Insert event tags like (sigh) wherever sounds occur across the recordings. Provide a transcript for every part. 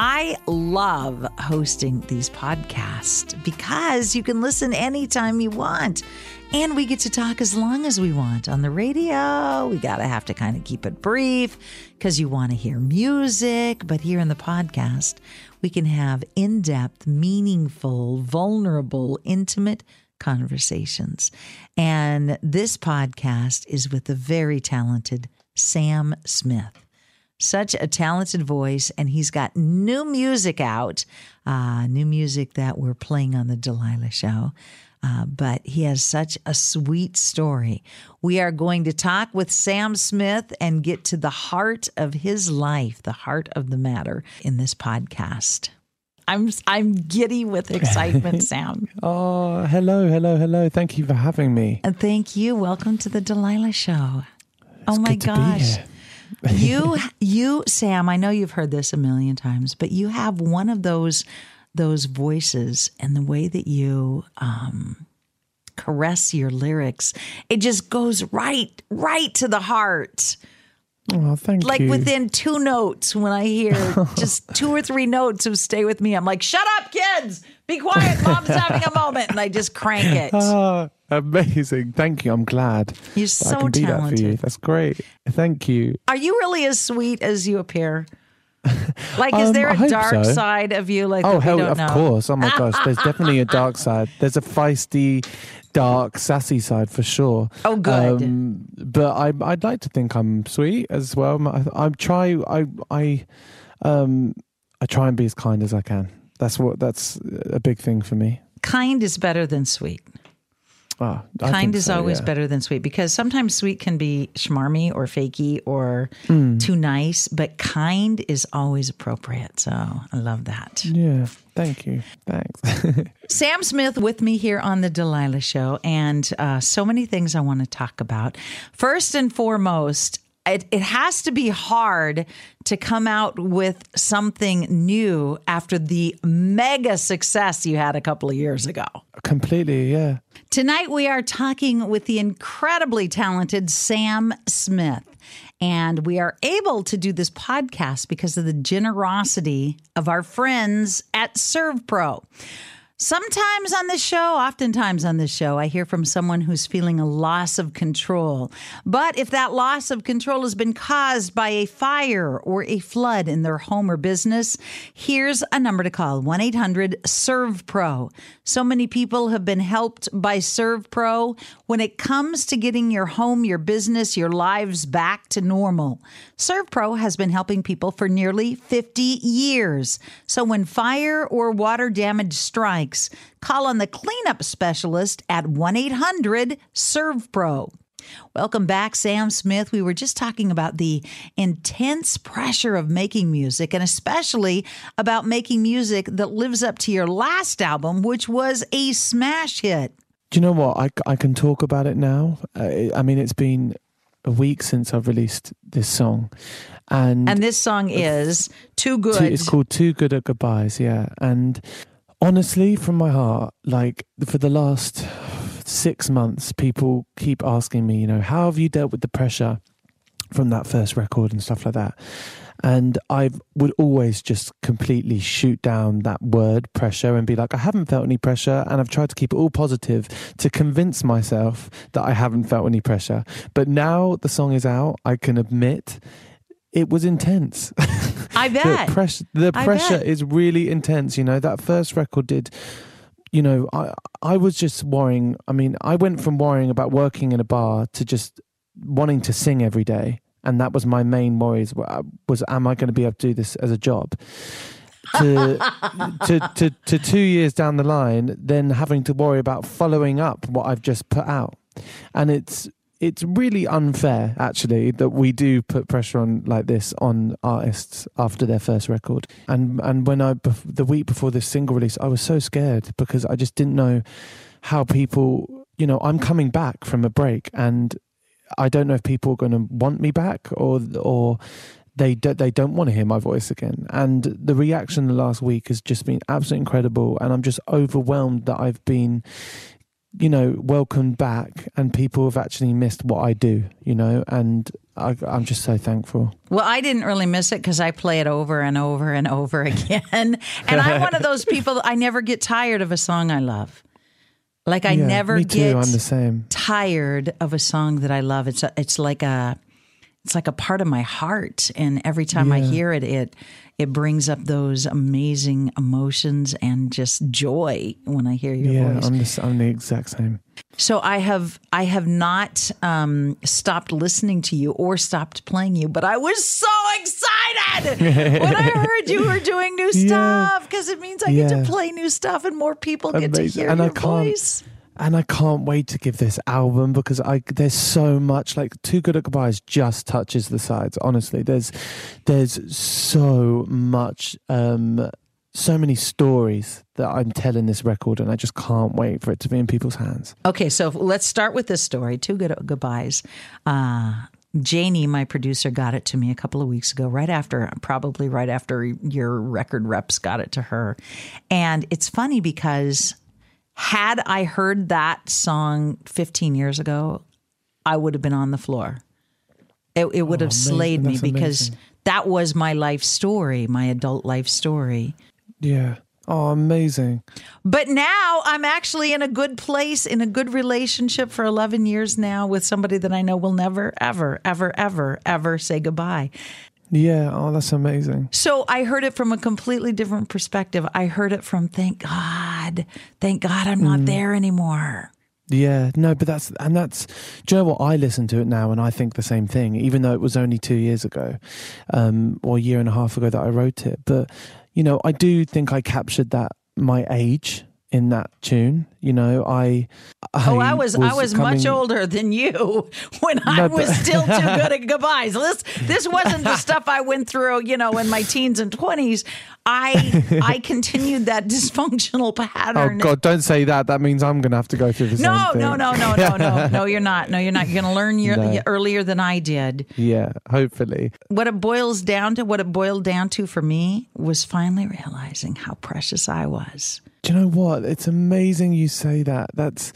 I love hosting these podcasts because you can listen anytime you want. And we get to talk as long as we want on the radio. We got to have to kind of keep it brief because you want to hear music. But here in the podcast, we can have in depth, meaningful, vulnerable, intimate conversations. And this podcast is with the very talented Sam Smith such a talented voice, and he's got new music out, uh, new music that we're playing on the Delilah Show. Uh, but he has such a sweet story. We are going to talk with Sam Smith and get to the heart of his life, the heart of the matter in this podcast. I'm I'm giddy with excitement, (laughs) Sam. oh, hello, hello, hello. Thank you for having me. And thank you. Welcome to the Delilah Show. It's oh my good to be gosh. You you Sam, I know you've heard this a million times, but you have one of those those voices and the way that you um caress your lyrics. It just goes right right to the heart. Oh, thank Like you. within two notes when I hear (laughs) just two or three notes of stay with me, I'm like, "Shut up, kids. Be quiet. Mom's having a moment." And I just crank it. (laughs) Ah, amazing. Thank you. I'm glad. You're so I can be that for you. talented. That's great. Thank you. Are you really as sweet as you appear? (laughs) Like, is Um, there a dark so. side of you? Like, that Oh, hell, of know? course. Oh my gosh. There's definitely a dark (laughs) side. There's a feisty, dark, sassy side for sure. Oh, good. Um, but I, I'd like to think I'm sweet as well. I, I try. I, I, um, I try and be as kind as I can. That's what. That's a big thing for me. Kind is better than sweet. I Kind is so, always yeah. better than sweet because sometimes sweet can be schmarmy or fakey or Hmm. too nice, but kind is always appropriate. So I love that. Yeah. Thank you. Thanks. (laughs) Sam Smith with me here on the Delilah Show, and uh, so many things I want to talk about. First and foremost, it, it has to be hard to come out with something new after the mega success you had a couple of years ago. Completely. Yeah. Tonight, we are talking with the incredibly talented Sam Smith. And we are able to do this podcast because of the generosity of our friends at ServPro. Sometimes on this show, oftentimes on this show, I hear from someone who's feeling a loss of control. But if that loss of control has been caused by a fire or a flood in their home or business, here's a number to call 1 800 ServPro. So many people have been helped by ServPro when it comes to getting your home, your business, your lives back to normal. ServPro has been helping people for nearly 50 years. So when fire or water damage strikes, call on the cleanup specialist at 1 800 ServPro. Welcome back, Sam Smith. We were just talking about the intense pressure of making music and especially about making music that lives up to your last album, which was a smash hit. Do you know what? I, I can talk about it now. Uh, I mean, it's been a week since I've released this song, and, And this song is Too Too- Good. it's called "Too Good at Goodbyes." Yeah, and honestly, from my heart, like for the last six months, people keep asking me, you know, how have you dealt with the pressure from that first record and stuff like that. And I would always just completely shoot down that word pressure and be like, I haven't felt any pressure. And I've tried to keep it all positive to convince myself that I haven't felt any pressure. But now the song is out, I can admit it was intense. (laughs) I bet. the pressure, the pressure is really intense. You know, that first record did. You know, I I was just worrying. I mean, I went from worrying about working in a bar to just wanting to sing every day, and that was my main worries. Uh, was am I going to be able to do this as a job? to, (laughs) to to to two years down the line, then having to worry about following up what I've just put out, and it's it's really unfair actually that we do put pressure on like this on artists after their first record. And and when I the week before this single release, I was so scared because I just didn't know how people. You know, I'm coming back from a break, and I don't know if people are going to want me back or or they do, they don't want to hear my voice again. And the reaction the last week has just been absolutely incredible, and I'm just overwhelmed that I've been you know, welcomed back and people have actually missed what I do, you know, and I, I'm just so thankful. Well, I didn't really miss it because I play it over and over and over (laughs) again. and I'm one of those people, I never get tired of a song I love. Like I Yeah, never get I'm the same. tired of a song that I love. It's a, it's like a it's like a part of my heart, and every time I hear it, it it brings up those amazing emotions and just joy when I hear your Yeah, voice. I'm the, I'm the exact same. So I have I have not um, stopped listening to you or stopped playing you, but I was so excited (laughs) when I heard you were doing new Yeah. stuff because it means I get to play new stuff and more people get to hear And your voice. And I can't wait to give this album because I there's so much like Too Good at Goodbyes just touches the sides. Honestly, there's there's so much um so many stories that I'm telling this record and I just can't wait for it to be in people's hands. Okay, so let's start with this story. Too Good goodbyes. Uh, Janie, my producer, got it to me a couple of weeks ago, right after, probably right after your record reps got it to her. And it's funny because had I heard that song 15 years ago, I would have been on the floor. It, it would have oh, amazing. slayed me That's because amazing. that was my life story, my adult life story. Yeah. Oh, amazing. But now I'm actually in a good place, in a good relationship for 11 years now with somebody that I know will never, ever, ever, ever, ever say goodbye. Yeah. Oh, that's amazing. So I heard it from a completely different perspective. I heard it from, thank God, thank God I'm not there anymore. Yeah, no, but that's and that's. Do you know what? I listen to it now and I think the same thing, even though it was only two years ago, um, or a year and a half ago that I wrote it. But you know, I do think I captured that my age in that tune. You know, I. Oh, I was, I was much older than you (laughs) when I No, was but- still too (laughs) good at goodbyes. This this wasn't the stuff I went through, you know, in my teens and twenties. I I (laughs) continued that dysfunctional oh, pattern. Oh. God! Don't say that. That means I'm going to have to go through the No, same thing. no, no, no, no, no, no. You're not. No, you're not. You're going to learn your, No. earlier than I did. Yeah, hopefully. What it boils down to, what it boiled down to for me, was finally realizing how precious I was. Do you know what? It's amazing you say that. That's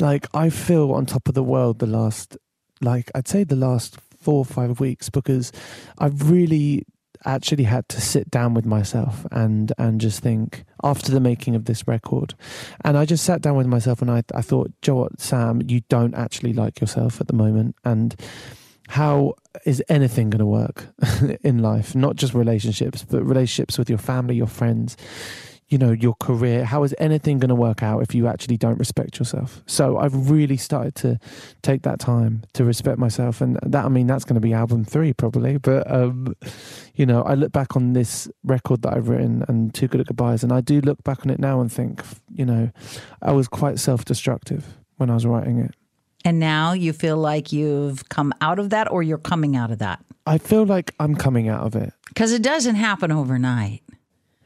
like I feel on top of the world the last, like I'd say the last four or five weeks because I've really actually had to sit down with myself and and just think after the making of this record and i just sat down with myself and i i thought Joe what sam you don't actually like yourself at the moment and how is anything going to work (laughs) in life not just relationships but relationships with your family your friends you know your career how is anything going to work out if you actually don't respect yourself so i've really started to take that time to respect myself and that i mean that's going to be album 3 probably but um you know i look back on this record that i've written and too good at goodbyes and i do look back on it now and think you know i was quite self-destructive when i was writing it And now you feel like you've come out of that or you're coming out of that. i feel like i'm coming out of it Because it doesn't happen overnight.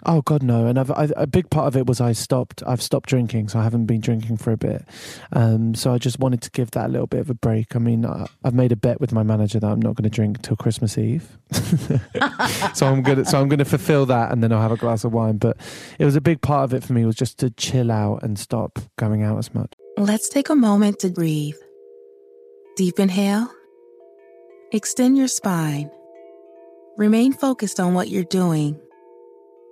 Oh God, no! And I've, I, a big part of it was I stopped. I've stopped drinking, so I haven't been drinking for a bit. Um, so I just wanted to give that a little bit of a break. I mean, I, I've made a bet with my manager that I'm not going to drink till Christmas Eve. (laughs) so I'm gonna, so I'm going to fulfill that, and then I'll have a glass of wine. But it was a big part of it for me was just to chill out and stop going out as much. Let's take a moment to breathe. Deep inhale. Extend your spine. Remain focused on what you're doing.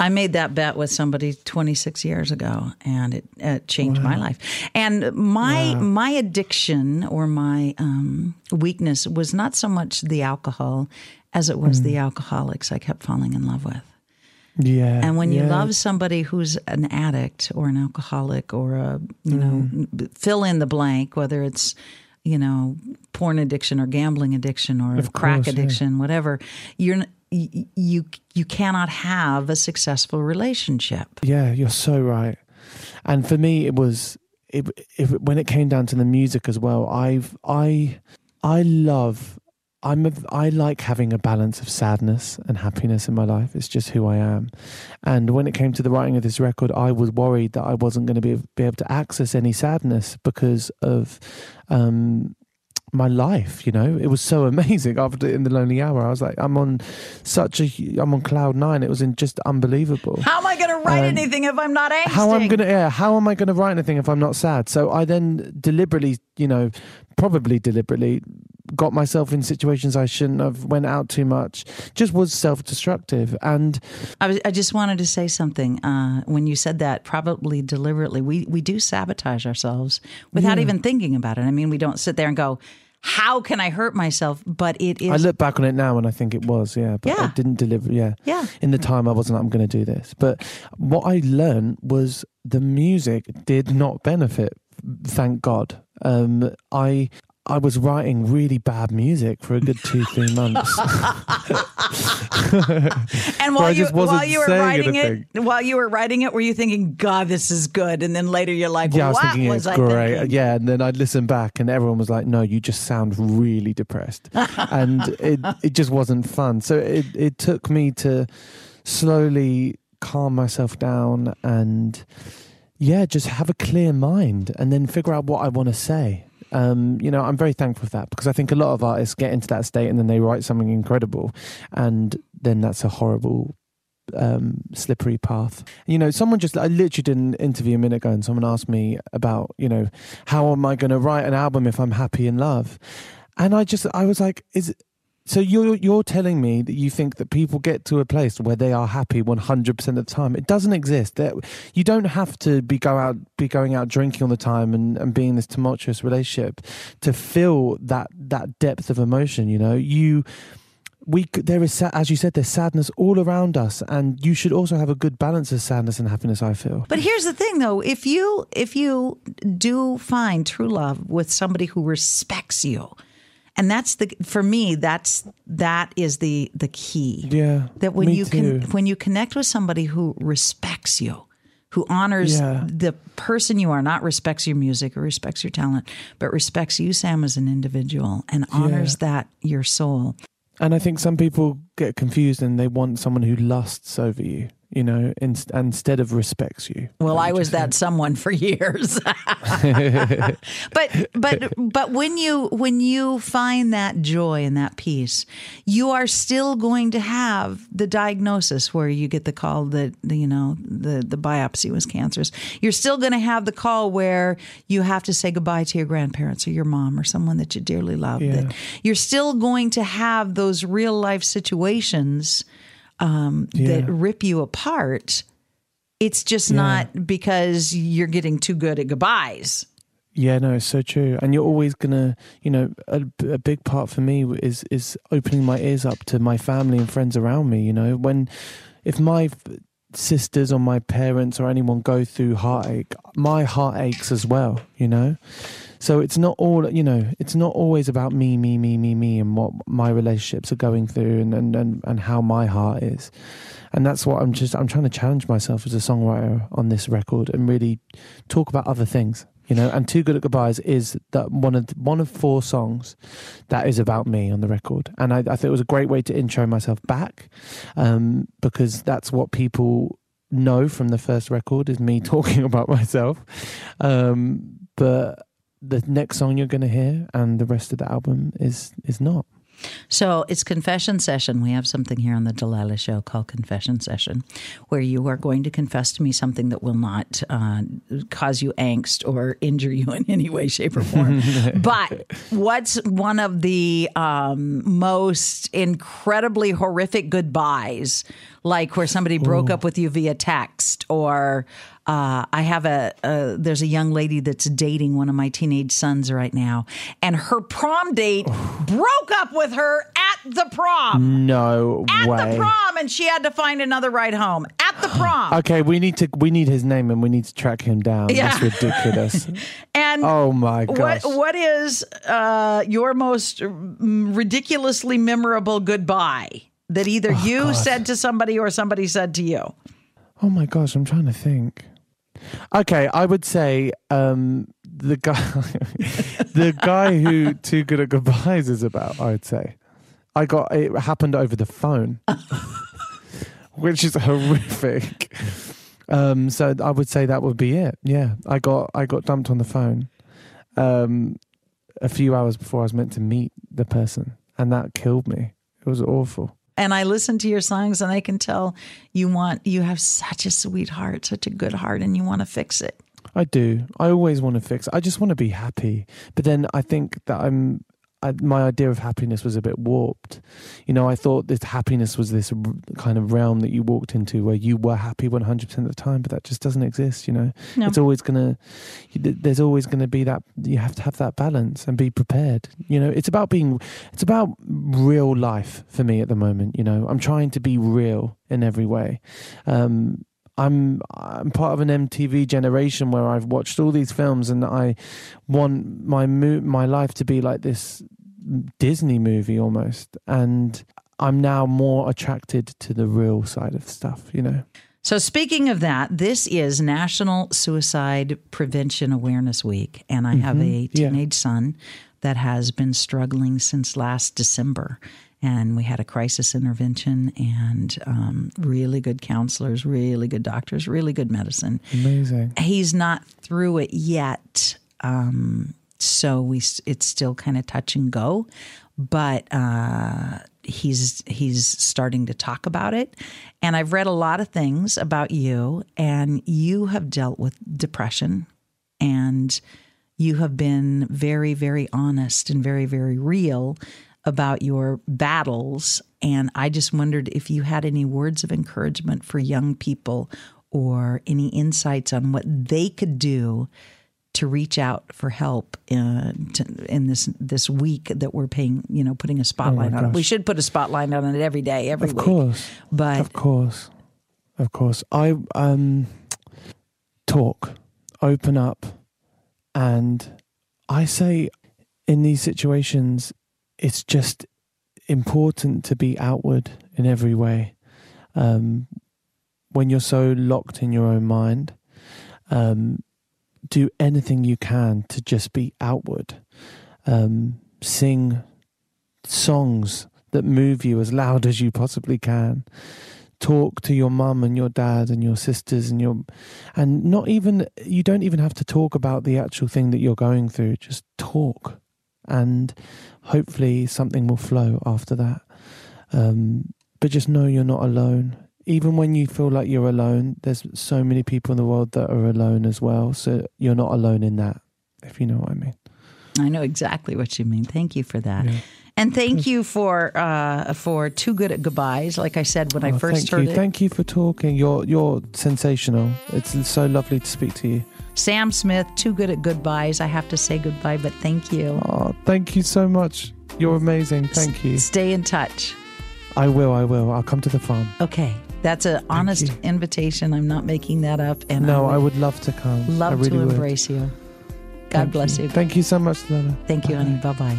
I made that bet with somebody 26 years ago, and it, it changed my life. And my my addiction or my um, weakness was not so much the alcohol as it was the alcoholics I kept falling in love with. Yeah. And when you yeah. love somebody who's an addict or an alcoholic or a, you know, fill in the blank, whether it's, you know, porn addiction or gambling addiction or Of crack course, yeah. addiction, whatever, you're you you cannot have a successful relationship. Yeah, you're so right. And for me, it was it, it when it came down to the music as well. I've I I love I'm a, I like having a balance of sadness and happiness in my life. It's just who I am. And when it came to the writing of this record, I was worried that I wasn't going to be be able to access any sadness because of um, my life. You know, it was so (laughs) amazing after in the lonely hour. I was like, I'm on such a, I'm on cloud nine. It was in just unbelievable. How am I going to write Um, anything if I'm not angsty? How I'm gonna, yeah, how am I gonna write anything if I'm not sad? So I then deliberately, you know, probably deliberately got myself in situations I shouldn't have. Went out too much. Just was self-destructive. And I, was, I just wanted to say something. Uh, when you said that, probably deliberately, we, we do sabotage ourselves without even thinking about it. I mean, we don't sit there and go, how can I hurt myself? But it is. I look back on it now and I think it was, yeah. But Yeah. I didn't deliver. Yeah. Yeah. In the time, I wasn't. I'm going to do this. But what I learned was the music did not benefit. Thank God. Um, I. I was writing really bad music for a good two, three months. (laughs) (laughs) and while you while you were writing anything. it, while you were writing it, were you thinking, "God, this is good"? And then later you're like, yeah, I was "What thinking was it's I great. thinking?" Yeah, and then I'd listen back, and everyone was like, "No, you just sound really depressed," (laughs) and it it just wasn't fun. So it it took me to slowly calm myself down and yeah, just have a clear mind, and then figure out what I want to say. Um, you know, I'm very thankful for that because I think a lot of artists get into that state and then they write something incredible, and then that's a horrible um, slippery path. You know, someone just, I literally did an interview a minute ago and someone asked me about, you know, how am I going to write an album if I'm happy in love? And I just, I was like, is so you're you're telling me that you think that people get to a place where they are happy 100% of the time. It doesn't exist. That you don't have to be go out be going out drinking all the time and, and being in this tumultuous relationship to feel that that depth of emotion, you know. You we there is as you said there's sadness all around us and you should also have a good balance of sadness and happiness i feel But here's the thing, though: if you if you do find true love with somebody who respects you, and that's the for me that's that is the the key. yeah That when you can when you connect with somebody who respects you, who honors Yeah. the person you are, not respects your music or respects your talent, but respects you, Sam, as an individual, and honors that your soul. and i think some people get confused and they want someone who lusts over you you know in, instead of respects you Well, I was that someone for years. (laughs) but but but when you when you find that joy and that peace, you are still going to have the diagnosis where you get the call that you know the the biopsy was cancerous. You're still going to have the call where you have to say goodbye to your grandparents or your mom or someone that you dearly love. That you're still going to have those real life situations um, Yeah. that rip you apart. It's just not because you're getting too good at goodbyes. Yeah, no, it's so true. And you're always gonna, you know, a, a big part for me is is opening my ears up to my family and friends around me. You know, when if my sisters or my parents or anyone go through heartache, my heart aches as well. You know, so it's not all you know. It's not always about me, me, me, me, me, and what my relationships are going through and and and, and how my heart is. And that's what I'm just I'm trying to challenge myself as a songwriter on this record and really talk about other things you know and too good at goodbyes is that one of one of four songs that is about me on the record and i, I thought it was a great way to intro myself back um, because that's what people know from the first record is me (laughs) talking about myself um, but the next song you're going to hear and the rest of the album is is not So it's confession session. We have something here on the Delilah Show called confession session, where you are going to confess to me something that will not uh, cause you angst or injure you (laughs) in any way, shape, or form. (laughs) but what's one of the um, most incredibly horrific goodbyes, like where somebody broke up with you via text or uh, I have a, a there's a young lady that's dating one of my teenage sons right now, and her prom date broke up with her at the prom. no At way the prom, and she had to find another ride home. At the prom, (gasps) okay we need to we need his name and we need to track him down Yeah. that's ridiculous (laughs) and oh my what gosh what is uh, your most ridiculously memorable goodbye that either Oh, you said to somebody or somebody said to you? Oh my gosh, I'm trying to think. Okay, I would say um, the guy, the guy who Too Good at Goodbyes is about. I would say I got it happened over the phone, (laughs) which is horrific. Um, so I would say that would be it. Yeah, I got I got dumped on the phone um, a few hours before I was meant to meet the person, and that killed me. It was awful. And I listen to your songs, and I can tell you want you have such a sweet heart, such a good heart, and you want to fix it. I do. I always want to fix. I just want to be happy. But then I think that I'm I, my idea of happiness was a bit warped. You know, I thought this happiness was this kind of realm that you walked into where you were happy 100% of the time, but that just doesn't exist, you know. No. It's always going to, there's always going to be that, you have to have that balance and be prepared. You know, it's about being, it's about real life for me at the moment, you know. I'm trying to be real in every way. Um, I'm I'm part of an MTV generation where I've watched all these films and I want my mo- my life to be like this Disney movie almost. And I'm now more attracted to the real side of stuff, you know. So, speaking of that, this is National Suicide Prevention Awareness Week. And I have mm-hmm. a Yeah. teenage son that has been struggling since last December. And we had a crisis intervention and um, really good counselors, really good doctors, really good medicine. Amazing. He's not through it yet. Um, so we it's still kind of touch and go, but uh, he's he's starting to talk about it. And I've read a lot of things about you, and you have dealt with depression, and you have been very very honest and very very real about your battles. And I just wondered if you had any words of encouragement for young people or any insights on what they could do to reach out for help in, to, in this this week that we're paying, you know, putting a spotlight on it. We should put a spotlight on it every day, every Of week. course. But Of course. Of course. I um talk, open up and I say in these situations it's just important to be outward in every way. Um when you're so locked in your own mind, um do anything you can to just be outward. Um sing songs that move you as loud as you possibly can talk to your mum and your dad and your sisters and your and not even you don't even have to talk about the actual thing that you're going through just talk and hopefully something will flow after that um, but just know you're not alone even when you feel like you're alone there's so many people in the world that are alone as well so you're not alone in that if you know what i mean I know exactly what you mean. Thank you for that. Yeah. And thank you for uh, for too good at goodbyes. Like I said when I Oh, first thank heard you it, thank you for talking you're you're sensational it's so lovely to speak to you Sam Smith, too good at goodbyes. I have to say goodbye, but thank you. Oh, thank you so much. You're amazing. Thank you. Stay in touch. I will. I will. I'll come to the farm. Okay, that's an honest you. invitation. I'm not making that up, and No, I I would would love to come. love really to would. embrace you. God Thank bless you. Thank you so much, Lola. Thank you, honey. Bye bye.